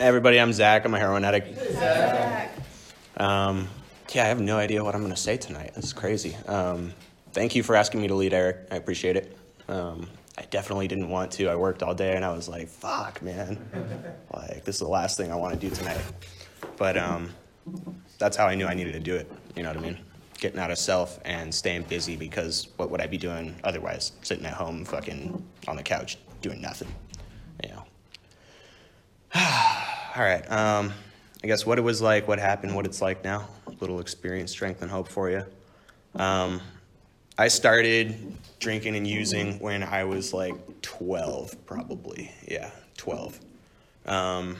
Everybody, I'm Zach. I'm a heroin addict. Um, yeah, I have no idea what I'm going to say tonight. This is crazy. Um, thank you for asking me to lead, Eric. I appreciate it. Um, I definitely didn't want to. I worked all day and I was like, fuck, man. like, this is the last thing I want to do tonight. But um, that's how I knew I needed to do it. You know what I mean? Getting out of self and staying busy because what would I be doing otherwise? Sitting at home, fucking on the couch, doing nothing. You know. All right. Um, I guess what it was like, what happened, what it's like now. A little experience, strength, and hope for you. Um, I started drinking and using when I was like 12, probably. Yeah, 12. Um,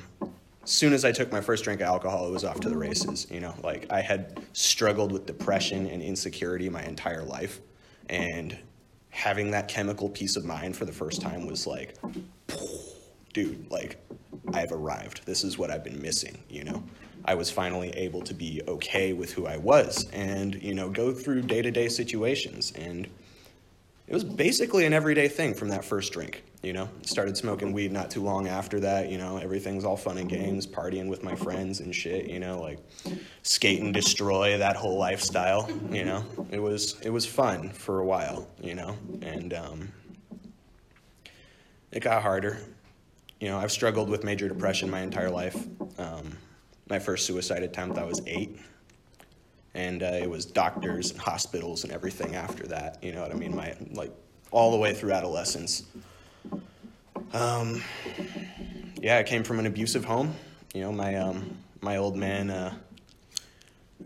as soon as I took my first drink of alcohol, it was off to the races. You know, like I had struggled with depression and insecurity my entire life. And having that chemical peace of mind for the first time was like, dude, like I've arrived. This is what I've been missing, you know. I was finally able to be okay with who I was and, you know, go through day-to-day situations and it was basically an everyday thing from that first drink, you know. Started smoking weed not too long after that, you know. Everything's all fun and games, partying with my friends and shit, you know, like skate and destroy that whole lifestyle, you know. It was it was fun for a while, you know. And um it got harder you know, I've struggled with major depression my entire life. Um, my first suicide attempt, I was eight. And uh, it was doctors and hospitals and everything after that. You know what I mean? My like all the way through adolescence. Um, yeah, I came from an abusive home. You know, my um, my old man uh,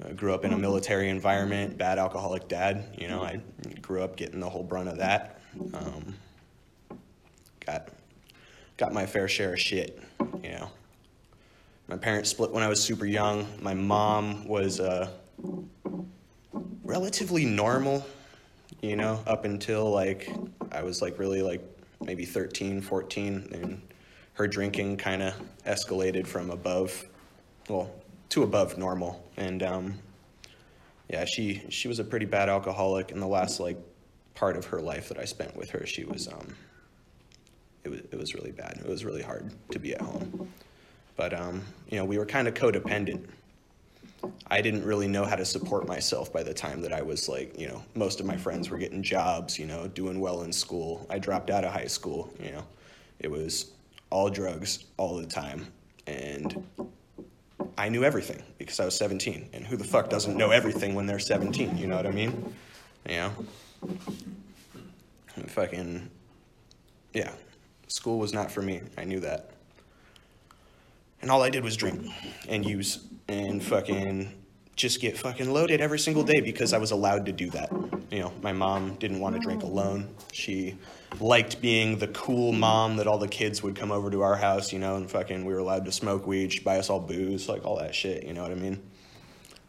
uh grew up in a military environment. Bad alcoholic dad. You know, I grew up getting the whole brunt of that. Um, got got my fair share of shit, you know. My parents split when I was super young. My mom was uh, relatively normal, you know, up until like I was like really like maybe 13, 14, and her drinking kind of escalated from above, well, to above normal. And um, yeah, she she was a pretty bad alcoholic. In the last like part of her life that I spent with her, she was um, it was, it was really bad. It was really hard to be at home. But, um, you know, we were kind of codependent. I didn't really know how to support myself by the time that I was like, you know, most of my friends were getting jobs, you know, doing well in school. I dropped out of high school, you know. It was all drugs all the time. And I knew everything because I was 17. And who the fuck doesn't know everything when they're 17? You know what I mean? You know? And fucking, yeah, School was not for me. I knew that. And all I did was drink and use and fucking just get fucking loaded every single day because I was allowed to do that. You know, my mom didn't want to drink alone. She liked being the cool mom that all the kids would come over to our house, you know, and fucking we were allowed to smoke weed, she'd buy us all booze, like all that shit, you know what I mean?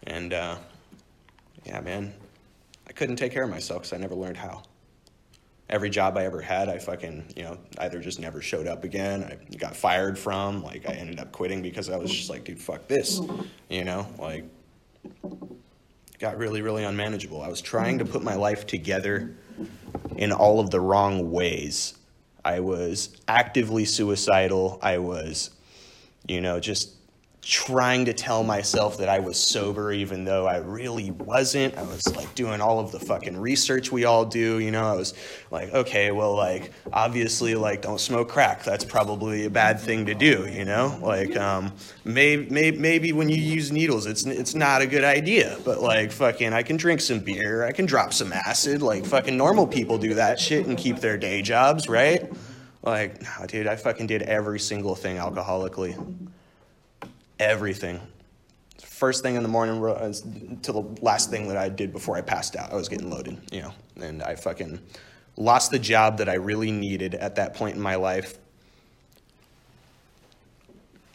And uh, yeah, man, I couldn't take care of myself because I never learned how every job I ever had, I fucking, you know, either just never showed up again, I got fired from, like I ended up quitting because I was just like, dude, fuck this, you know, like got really, really unmanageable. I was trying to put my life together in all of the wrong ways. I was actively suicidal. I was, you know, just trying to tell myself that I was sober, even though I really wasn't. I was like doing all of the fucking research we all do, you know. I was like, okay, well, like, obviously, like, don't smoke crack. That's probably a bad thing to do, you know. Like, um, maybe, maybe, maybe when you use needles, it's it's not a good idea. But like, fucking, I can drink some beer. I can drop some acid. Like, fucking normal people do that shit and keep their day jobs, right? Like, dude, I fucking did every single thing alcoholically everything. First thing in the morning to the last thing that I did before I passed out, I was getting loaded, you know, and I fucking lost the job that I really needed at that point in my life.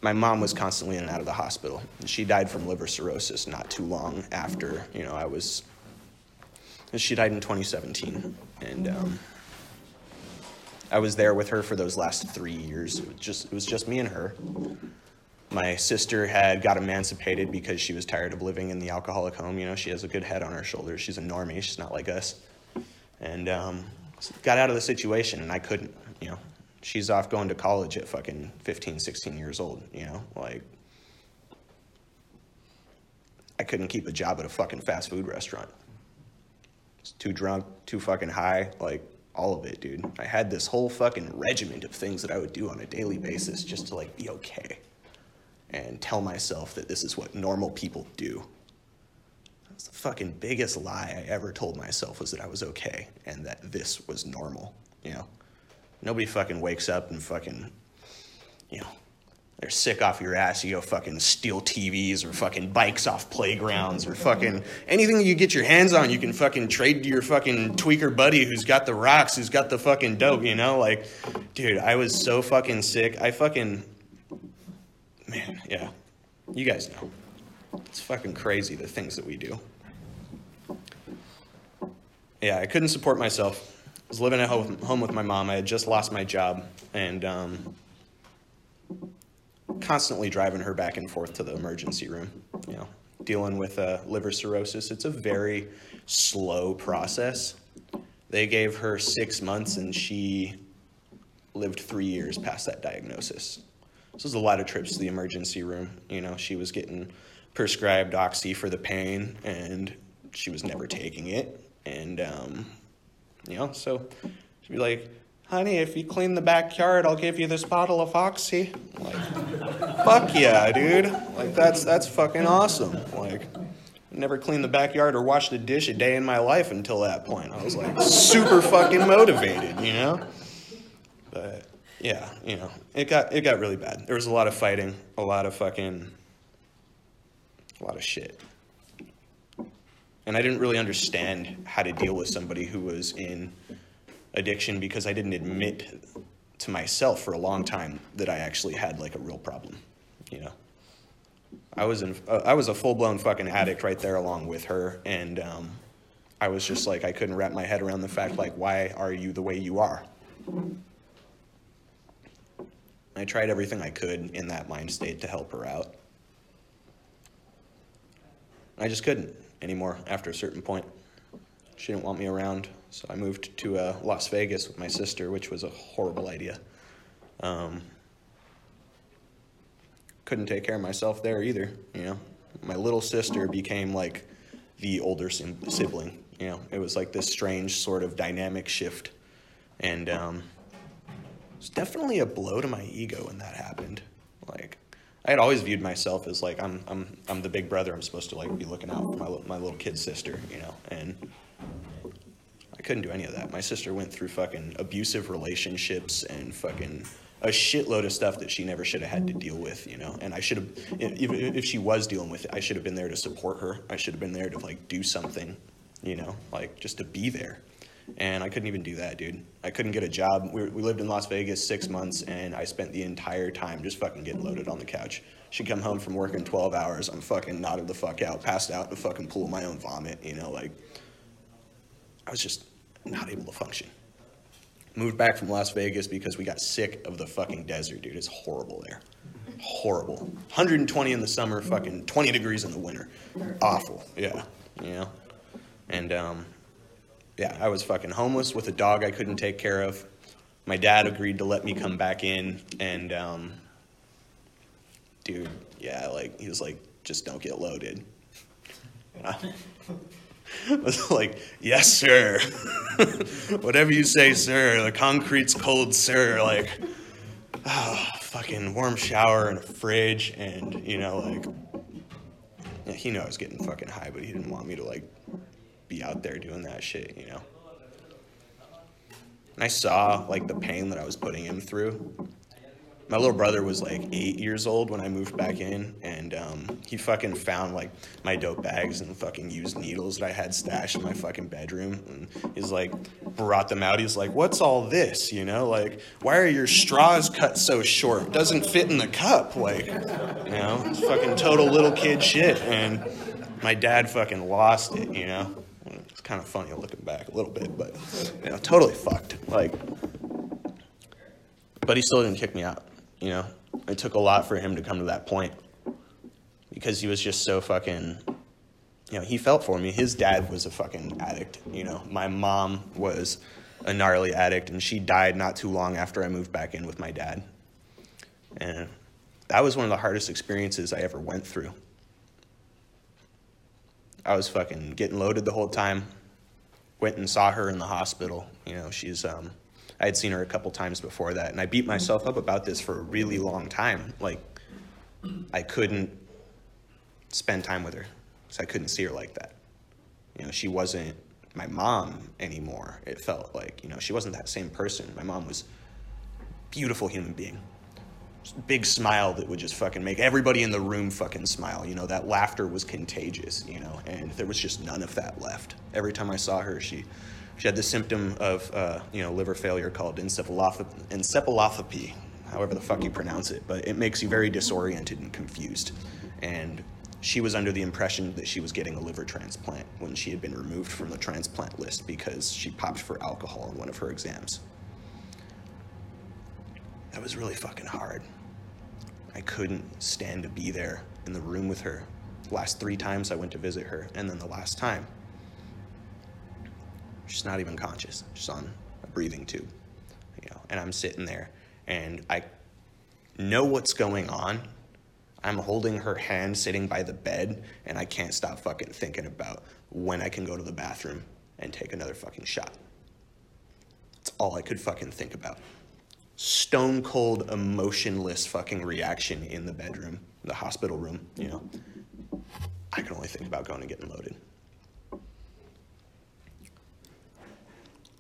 My mom was constantly in and out of the hospital. She died from liver cirrhosis not too long after, you know, I was. She died in 2017, and um, I was there with her for those last three years. It was just it was just me and her. My sister had got emancipated because she was tired of living in the alcoholic home. You know, she has a good head on her shoulders. She's a normie. She's not like us. And um, got out of the situation, and I couldn't. You know, she's off going to college at fucking 15, 16 years old, you know? Like, I couldn't keep a job at a fucking fast food restaurant. It's too drunk, too fucking high, like, all of it, dude. I had this whole fucking regiment of things that I would do on a daily basis just to, like, be okay and tell myself that this is what normal people do. That's the fucking biggest lie I ever told myself was that I was okay and that this was normal, you know? Nobody fucking wakes up and fucking, you know, they're sick off your ass. You go fucking steal TVs or fucking bikes off playgrounds or fucking anything you get your hands on, you can fucking trade to your fucking tweaker buddy who's got the rocks, who's got the fucking dope, you know? Like, dude, I was so fucking sick. I fucking, man, yeah. You guys know. It's fucking crazy the things that we do. Yeah, I couldn't support myself I was living at home with my mom. I had just lost my job and um, constantly driving her back and forth to the emergency room, you know, dealing with uh, liver cirrhosis. It's a very slow process. They gave her six months and she lived three years past that diagnosis. This was a lot of trips to the emergency room. You know, she was getting prescribed oxy for the pain and she was never taking it. And um, you know, so she'd be like, honey, if you clean the backyard, I'll give you this bottle of Oxy. like, fuck yeah, dude. Like, that's, that's fucking awesome. Like, never cleaned the backyard or washed a dish a day in my life until that point. I was like super fucking motivated, you know? But yeah, you know, it got it got really bad. There was a lot of fighting, a lot of fucking a lot of shit and I didn't really understand how to deal with somebody who was in addiction because I didn't admit to myself for a long time that I actually had like a real problem, you know. I was in, uh, I was a full blown fucking addict right there along with her, and um, I was just like I couldn't wrap my head around the fact like why are you the way you are. I tried everything I could in that mind state to help her out. I just couldn't anymore after a certain point. She didn't want me around, so I moved to uh, Las Vegas with my sister, which was a horrible idea. Um, couldn't take care of myself there either, you know. My little sister became like the older sibling, you know. It was like this strange sort of dynamic shift. And um, it was definitely a blow to my ego when that happened. Like, I had always viewed myself as like I'm I'm I'm the big brother. I'm supposed to like be looking out for my my little kid sister, you know. And I couldn't do any of that. My sister went through fucking abusive relationships and fucking a shitload of stuff that she never should have had to deal with, you know. And I should have, if, if she was dealing with it, I should have been there to support her. I should have been there to like do something, you know, like just to be there and I couldn't even do that, dude. I couldn't get a job. We, we lived in Las Vegas six months, and I spent the entire time just fucking getting loaded on the couch. She'd come home from work in 12 hours. I'm fucking nodded the fuck out, passed out in a fucking pool of my own vomit, you know, like, I was just not able to function. Moved back from Las Vegas because we got sick of the fucking desert, dude. It's horrible there. Horrible. 120 in the summer, fucking 20 degrees in the winter. Awful, yeah, you know? And, um, yeah, I was fucking homeless with a dog I couldn't take care of. My dad agreed to let me come back in, and um, dude, yeah, like he was like, just don't get loaded. I was like, yes, sir. Whatever you say, sir. The concrete's cold, sir. Like, oh, fucking warm shower and a fridge, and you know, like, yeah, he knew I was getting fucking high, but he didn't want me to like be out there doing that shit, you know. And I saw like the pain that I was putting him through. My little brother was like eight years old when I moved back in, and um, he fucking found like my dope bags and fucking used needles that I had stashed in my fucking bedroom. And he's like, brought them out. He's like, "What's all this? You know, like, why are your straws cut so short? Doesn't fit in the cup. Like, you know, fucking total little kid shit." And my dad fucking lost it. You know kind of funny looking back a little bit, but you know, totally fucked. Like, but he still didn't kick me out. You know, it took a lot for him to come to that point because he was just so fucking. You know, he felt for me. His dad was a fucking addict. You know, my mom was a gnarly addict, and she died not too long after I moved back in with my dad. And that was one of the hardest experiences I ever went through. I was fucking getting loaded the whole time. Went and saw her in the hospital. You know, she's um, I had seen her a couple times before that, and I beat myself up about this for a really long time. Like, I couldn't spend time with her because I couldn't see her like that. You know, she wasn't my mom anymore. It felt like, you know, she wasn't that same person. My mom was beautiful human being. Big smile that would just fucking make everybody in the room fucking smile. You know, that laughter was contagious, you know, and there was just none of that left. Every time I saw her, she she had the symptom of, uh, you know, liver failure called encephalopathy, however the fuck you pronounce it, but it makes you very disoriented and confused. And she was under the impression that she was getting a liver transplant when she had been removed from the transplant list because she popped for alcohol in one of her exams. That was really fucking hard. I couldn't stand to be there in the room with her. The last three times I went to visit her, and then the last time, she's not even conscious. She's on a breathing tube, you know. And I'm sitting there, and I know what's going on, I'm holding her hand sitting by the bed, and I can't stop fucking thinking about when I can go to the bathroom and take another fucking shot. That's all I could fucking think about. Stone cold, emotionless fucking reaction in the bedroom, the hospital room, you know. I can only think about going and getting loaded.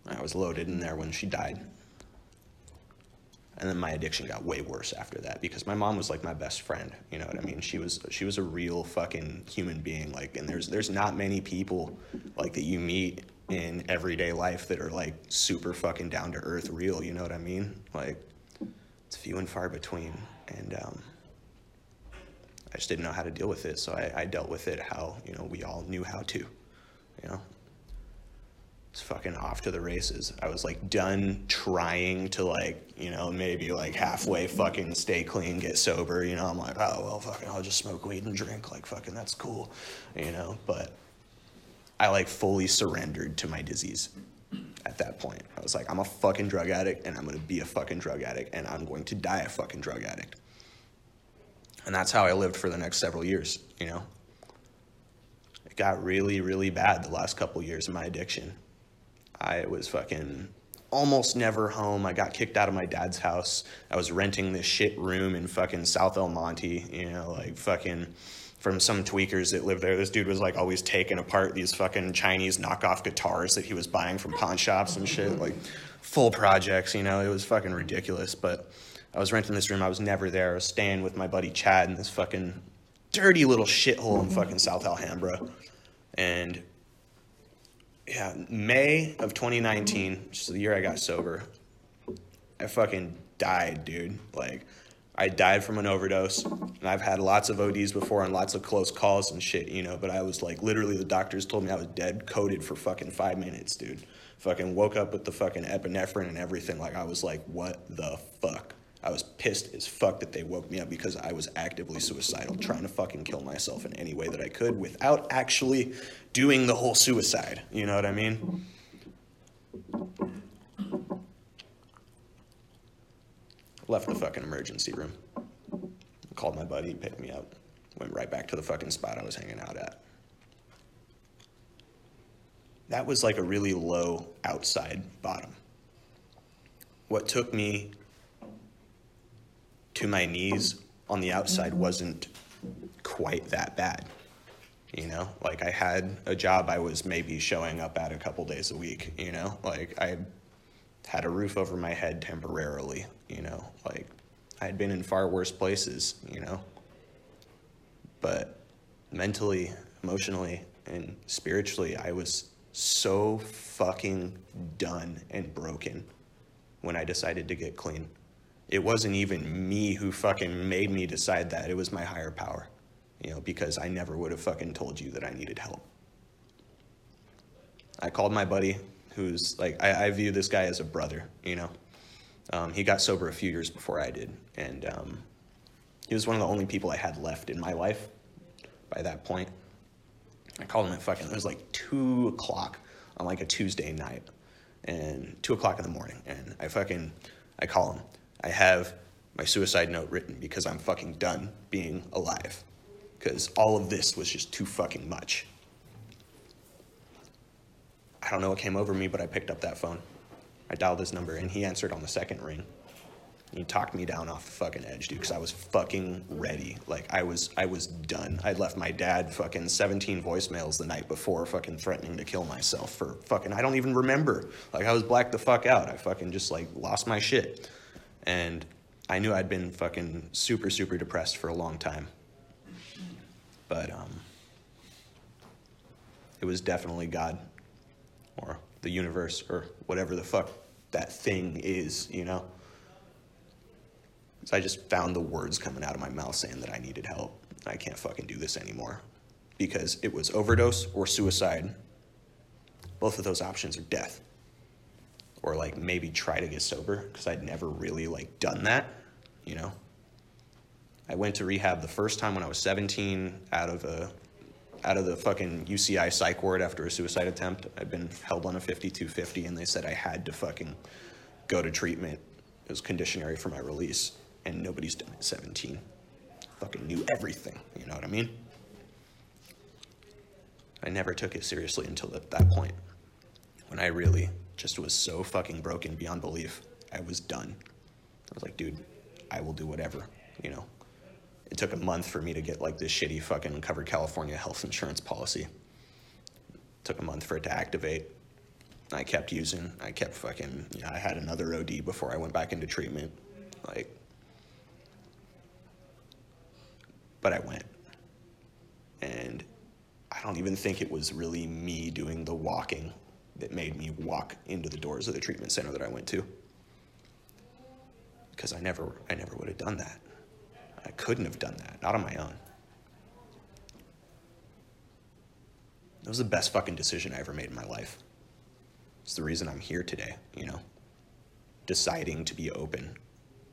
I was loaded in there when she died and then my addiction got way worse after that because my mom was like my best friend you know what i mean she was she was a real fucking human being like and there's there's not many people like that you meet in everyday life that are like super fucking down to earth real you know what i mean like it's few and far between and um i just didn't know how to deal with it so i, I dealt with it how you know we all knew how to you know it's fucking off to the races. I was like done trying to like, you know, maybe like halfway fucking stay clean, get sober, you know. I'm like, oh well fucking I'll just smoke weed and drink, like fucking that's cool. You know, but I like fully surrendered to my disease at that point. I was like, I'm a fucking drug addict and I'm gonna be a fucking drug addict and I'm going to die a fucking drug addict. And that's how I lived for the next several years, you know. It got really, really bad the last couple years of my addiction I was fucking almost never home. I got kicked out of my dad's house. I was renting this shit room in fucking South El Monte, you know, like fucking from some tweakers that lived there. This dude was like always taking apart these fucking Chinese knockoff guitars that he was buying from pawn shops and shit, like full projects, you know. It was fucking ridiculous, but I was renting this room. I was never there. I was staying with my buddy Chad in this fucking dirty little shithole in fucking South Alhambra. And yeah, May of 2019, which is the year I got sober, I fucking died, dude. Like, I died from an overdose, and I've had lots of ODs before and lots of close calls and shit, you know. But I was like, literally, the doctors told me I was dead, coded for fucking five minutes, dude. Fucking woke up with the fucking epinephrine and everything. Like, I was like, what the fuck? I was pissed as fuck that they woke me up because I was actively suicidal, trying to fucking kill myself in any way that I could without actually doing the whole suicide. You know what I mean? Left the fucking emergency room. Called my buddy, picked me up. Went right back to the fucking spot I was hanging out at. That was like a really low outside bottom. What took me to my knees on the outside wasn't quite that bad. You know, like I had a job I was maybe showing up at a couple days a week, you know, like I had a roof over my head temporarily, you know, like I had been in far worse places, you know, but mentally, emotionally, and spiritually, I was so fucking done and broken when I decided to get clean. It wasn't even me who fucking made me decide that. It was my higher power you know, because I never would have fucking told you that I needed help. I called my buddy, who's like, I, I view this guy as a brother, you know. Um, he got sober a few years before I did, and um, he was one of the only people I had left in my life by that point. I called him at fucking, it was like 2 o'clock on like a Tuesday night. and two o'clock in the morning, and I fucking, I call him. I have my suicide note written because I'm fucking done being alive, because all of this was just too fucking much. I don't know what came over me, but I picked up that phone. I dialed his number, and he answered on the second ring. He talked me down off the fucking edge, dude, because I was fucking ready. Like I was, I was done. I'd left my dad fucking 17 voicemails the night before, fucking threatening to kill myself for fucking. I don't even remember. Like I was blacked the fuck out. I fucking just like lost my shit, and I knew I'd been fucking super, super depressed for a long time. But um, it was definitely God, or the universe, or whatever the fuck that thing is, you know. So I just found the words coming out of my mouth saying that I needed help. I can't fucking do this anymore because it was overdose or suicide. Both of those options are death. Or like maybe try to get sober because I'd never really like done that, you know. I went to rehab the first time when I was 17 out of a out of the fucking UCI psych ward after a suicide attempt. I'd been held on a 5250 and they said I had to fucking go to treatment. It was conditionary for my release and nobody's done it 17. Fucking knew everything, you know what I mean? I never took it seriously until at that point when I really just was so fucking broken beyond belief. I was done. I was like, dude, I will do whatever, you know? It took a month for me to get like this shitty fucking covered California health insurance policy. It took a month for it to activate. I kept using, I kept fucking, you know, I had another OD before I went back into treatment. Like, but I went. And I don't even think it was really me doing the walking that made me walk into the doors of the treatment center that I went to. Because I never I never would have done that. I couldn't have done that, not on my own. That was the best fucking decision I ever made in my life. It's the reason I'm here today, you know. Deciding to be open,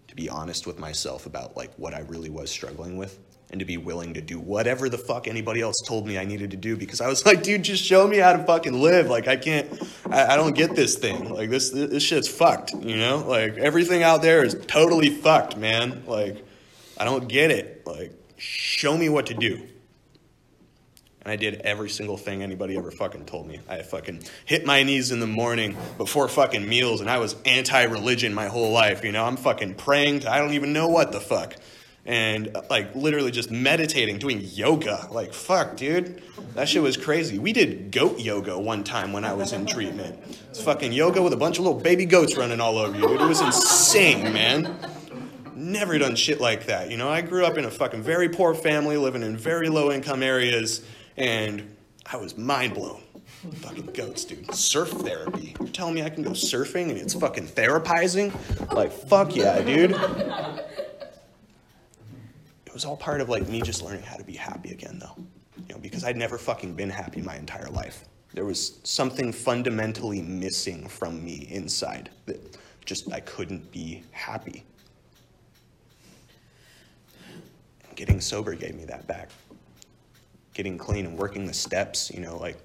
to be honest with myself about like what I really was struggling with and to be willing to do whatever the fuck anybody else told me I needed to do because I was like, dude, just show me how to fucking live. Like, I can't, I, I don't get this thing. Like, this, this shit's fucked, you know? Like, everything out there is totally fucked, man. Like, I don't get it. Like, show me what to do. And I did every single thing anybody ever fucking told me. I fucking hit my knees in the morning before fucking meals, and I was anti religion my whole life. You know, I'm fucking praying to I don't even know what the fuck and like literally just meditating, doing yoga. Like, fuck, dude. That shit was crazy. We did goat yoga one time when I was in treatment. It's fucking yoga with a bunch of little baby goats running all over you, dude. It was insane, man. Never done shit like that. You know, I grew up in a fucking very poor family, living in very low income areas, and I was mind blown. Fucking goats, dude. Surf therapy. You're telling me I can go surfing and it's fucking therapizing? Like, fuck yeah, dude It was all part of like me just learning how to be happy again though. You know, because I'd never fucking been happy my entire life. There was something fundamentally missing from me inside that just I couldn't be happy. Getting sober gave me that back. Getting clean and working the steps, you know, like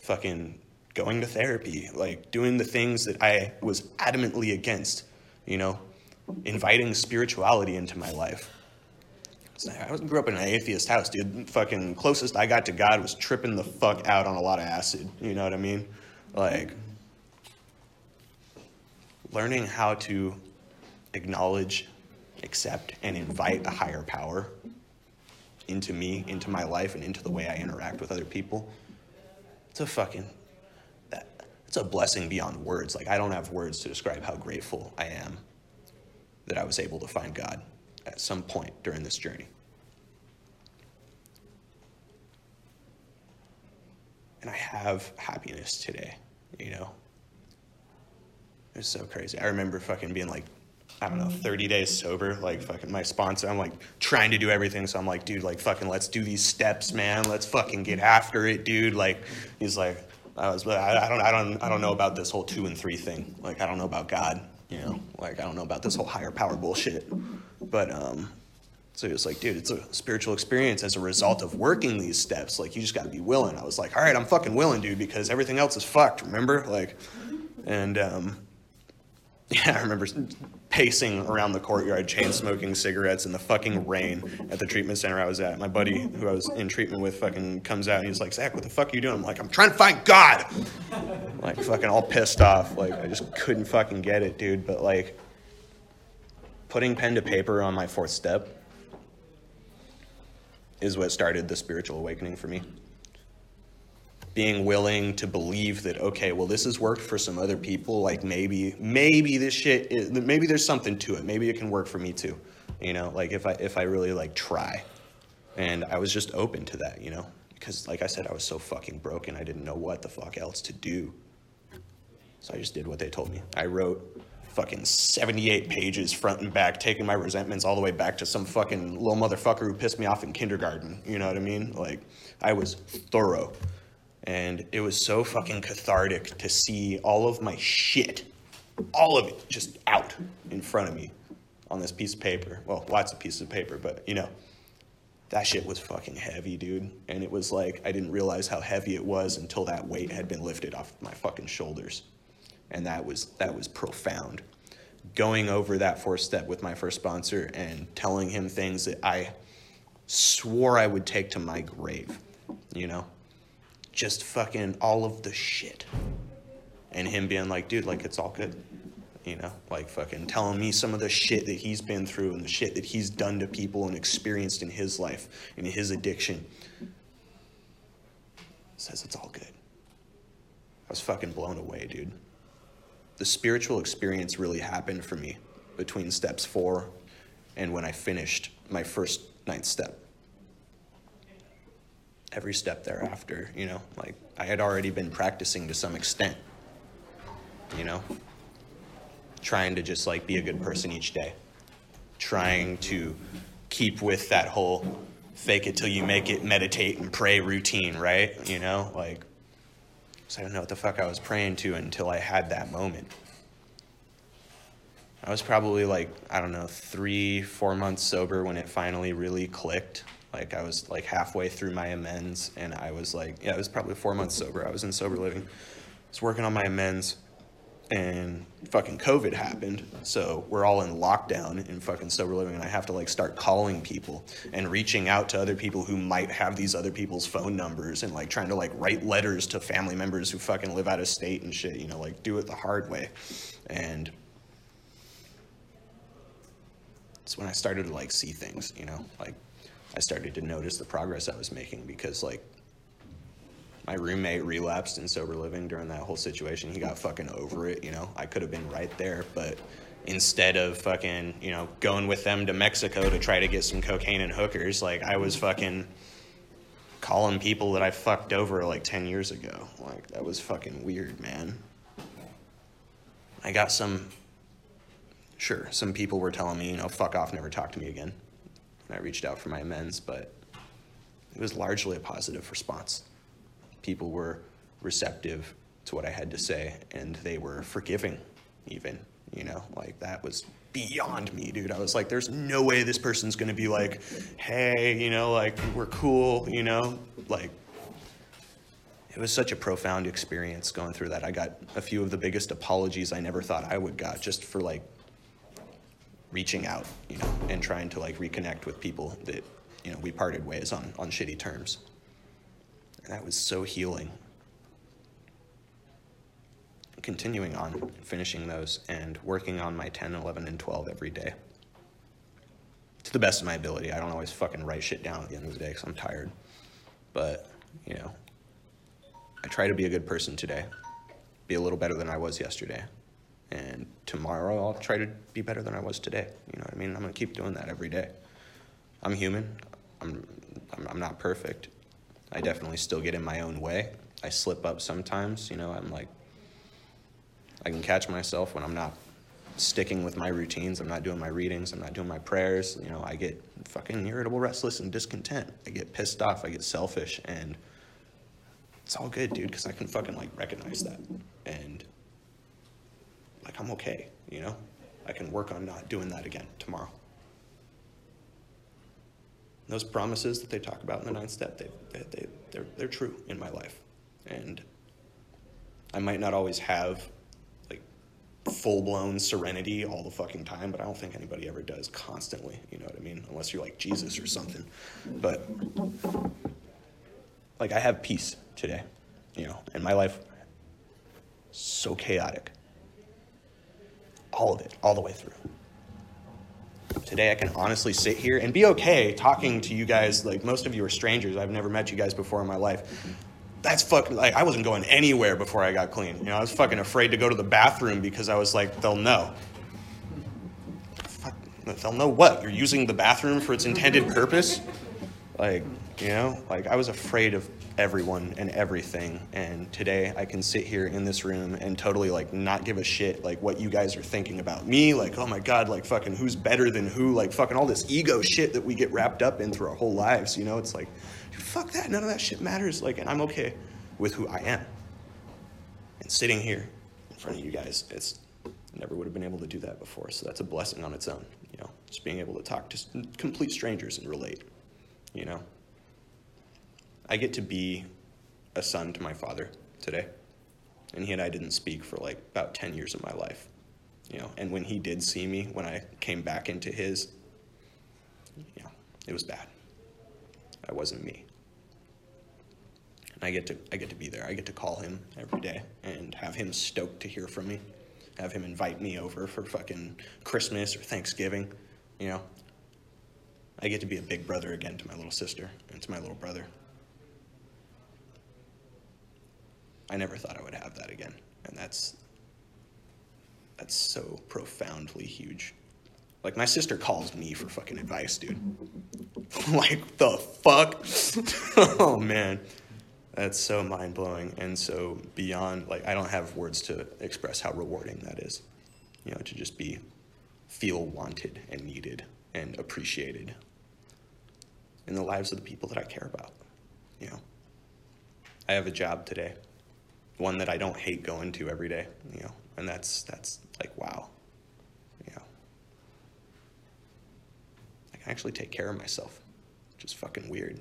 fucking going to therapy, like doing the things that I was adamantly against, you know, inviting spirituality into my life. I grew up in an atheist house, dude. Fucking closest I got to God was tripping the fuck out on a lot of acid. You know what I mean? Like, learning how to acknowledge, accept, and invite a higher power into me, into my life, and into the way I interact with other people. It's a fucking, that, it's a blessing beyond words. Like, I don't have words to describe how grateful I am that I was able to find God at some point during this journey. And I have happiness today, you know? It's so crazy. I remember fucking being like, I don't know, 30 days sober, like fucking my sponsor. I'm like trying to do everything. So I'm like, dude, like fucking let's do these steps, man. Let's fucking get after it, dude. Like, he's like, I was, I, I don't, I don't, I don't know about this whole two and three thing. Like, I don't know about God, you know, like I don't know about this whole higher power bullshit. But um, so he was like, dude, it's a spiritual experience as a result of working these steps. Like, you just got to be willing. I was like, all right, I'm fucking willing, dude, because everything else is fucked. Remember, like, And um, yeah, I remember pacing around the courtyard, chain smoking cigarettes in the fucking rain at the treatment center I was at. My buddy who I was in treatment with fucking comes out and he's like, Zach, what the fuck are you doing? I'm like, I'm trying to find God. like fucking all pissed off. Like I just couldn't fucking get it, dude. But like putting pen to paper on my fourth step is what started the spiritual awakening for me being willing to believe that okay well this has worked for some other people like maybe maybe this shit is, maybe there's something to it. Maybe it can work for me too. You know like if i if i really like try. And i was just open to that you know because like i said i was so fucking broken i didn't know what the fuck else to do. So i just did what they told me. I wrote fucking 78 pages front and back taking my resentments all the way back to some fucking little motherfucker who pissed me off in kindergarten. You know what i mean? Like i was thorough and it was so fucking cathartic to see all of my shit, all of it just out in front of me on this piece of paper. Well, lots of pieces of paper, but you know, that shit was fucking heavy, dude. And it was like, I didn't realize how heavy it was until that weight had been lifted off my fucking shoulders. And that was, that was profound. Going over that fourth step with my first sponsor and telling him things that I swore I would take to my grave, you know? Just fucking all of the shit. And him being like, dude, like, it's all good. You know, like fucking telling me some of the shit that he's been through and the shit that he's done to people and experienced in his life and his addiction. Says it's all good. I was fucking blown away, dude. The spiritual experience really happened for me between steps four and when I finished my first ninth step every step thereafter, you know, like I had already been practicing to some extent, you know, trying to just like be a good person each day, trying to keep with that whole fake it till you make it, meditate and pray routine, right? You know, like, I don't know what the fuck I was praying to until I had that moment. I was probably like, I don't know, three, four months sober when it finally really clicked. Like I was like halfway through my amends, and I was like, yeah, it was probably four months sober. I was in sober living. I was working on my amends, and fucking COVID happened. So we're all in lockdown in fucking sober living, and I have to like start calling people and reaching out to other people who might have these other people's phone numbers, and like trying to like write letters to family members who fucking live out of state and shit. You know, like do it the hard way, and. It's when I started to like see things, you know, like I started to notice the progress I was making because like my roommate relapsed in sober living during that whole situation. He got fucking over it, you know. I could have been right there, but instead of fucking, you know, going with them to Mexico to try to get some cocaine and hookers, like I was fucking calling people that I fucked over like 10 years ago. Like that was fucking weird, man. I got some sure, some people were telling me, you know, fuck off, never talk to me again. I reached out for my amends, but it was largely a positive response. People were receptive to what I had to say, and they were forgiving, even. You know, like that was beyond me, dude. I was like, there's no way this person's gonna be like, hey, you know, like we're cool, you know, like. It was such a profound experience going through that. I got a few of the biggest apologies I never thought I would got just for like reaching out, you know, and trying to like reconnect with people that, you know, we parted ways on, on shitty terms. And that was so healing. Continuing on, finishing those, and working on my 10, 11, and 12 every day. To the best of my ability. I don't always fucking write shit down at the end of the day because I'm tired. But, you know, I try to be a good person today, be a little better than I was yesterday and tomorrow I'll try to be better than I was today. You know what I mean? I'm gonna keep doing that every day. I'm human. I'm, I'm, I'm not perfect. I definitely still get in my own way. I slip up sometimes. You know, I'm like, I can catch myself when I'm not sticking with my routines. I'm not doing my readings. I'm not doing my prayers. You know, I get fucking irritable, restless, and discontent. I get pissed off. I get selfish, and it's all good, dude, because I can fucking like recognize that and like I'm okay, you know? I can work on not doing that again tomorrow. Those promises that they talk about in the ninth step, they, they, they, they're, they're true in my life. And I might not always have like full blown serenity all the fucking time, but I don't think anybody ever does constantly. You know what I mean? Unless you're like Jesus or something. But like I have peace today, you know, and my life so chaotic. All of it, all the way through. Today I can honestly sit here and be okay talking to you guys. Like most of you are strangers. I've never met you guys before in my life. That's fucking like I wasn't going anywhere before I got clean. You know, I was fucking afraid to go to the bathroom because I was like, they'll know. Fuck, they'll know what? You're using the bathroom for its intended purpose? Like, you know, like I was afraid of everyone and everything. And today I can sit here in this room and totally like not give a shit like what you guys are thinking about me. Like, oh my God, like fucking who's better than who? Like fucking all this ego shit that we get wrapped up in through our whole lives. You know, it's like, fuck that. None of that shit matters. Like, and I'm okay with who I am. And sitting here in front of you guys, it's never would have been able to do that before. So that's a blessing on its own. You know, just being able to talk to complete strangers and relate. You know. I get to be a son to my father today. And he and I didn't speak for like about 10 years of my life. You know, and when he did see me, when I came back into his, you know, it was bad. I wasn't me. And I get to I get to be there. I get to call him every day and have him stoked to hear from me. Have him invite me over for fucking Christmas or Thanksgiving, you know. I get to be a big brother again to my little sister and to my little brother. I never thought I would have that again. And that's that's so profoundly huge. Like my sister calls me for fucking advice, dude. like the fuck? oh man. That's so mind blowing and so beyond like I don't have words to express how rewarding that is. You know, to just be feel wanted and needed and appreciated in the lives of the people that I care about. You know. I have a job today one that I don't hate going to every day, you know, and that's that's like wow, you know. I can actually take care of myself, which is fucking weird,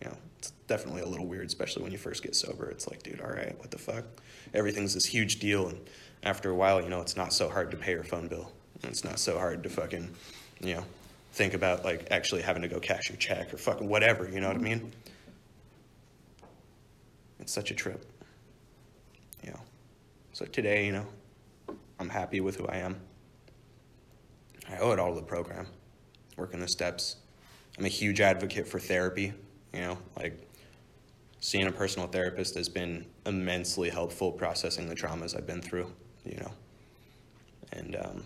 you know. It's definitely a little weird, especially when you first get sober. It's like, dude, all right, what the fuck? Everything's this huge deal, and after a while, you know, it's not so hard to pay your phone bill. And it's not so hard to fucking, you know, think about like actually having to go cash your check or fucking whatever. You know what I mean? It's such a trip. So today, you know, I'm happy with who I am. I owe it all to the program, working the steps. I'm a huge advocate for therapy, you know, like seeing a personal therapist has been immensely helpful processing the traumas I've been through, you know. And um,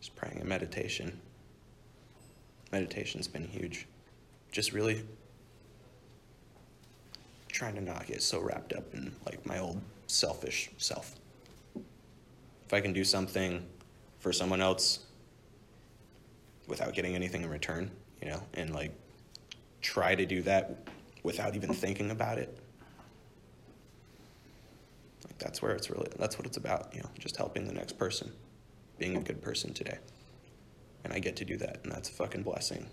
just praying and meditation. Meditation's been huge. Just really trying to not get so wrapped up in like my old selfish self. If I can do something for someone else without getting anything in return, you know, and like try to do that without even thinking about it. Like that's where it's really that's what it's about, you know, just helping the next person, being a good person today. And I get to do that, and that's a fucking blessing.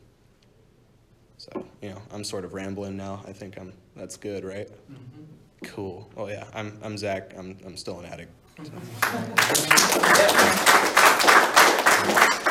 So, you know, I'm sort of rambling now. I think I'm that's good, right? Mm-hmm. Cool. Oh yeah, I'm I'm Zach. I'm I'm still an addict.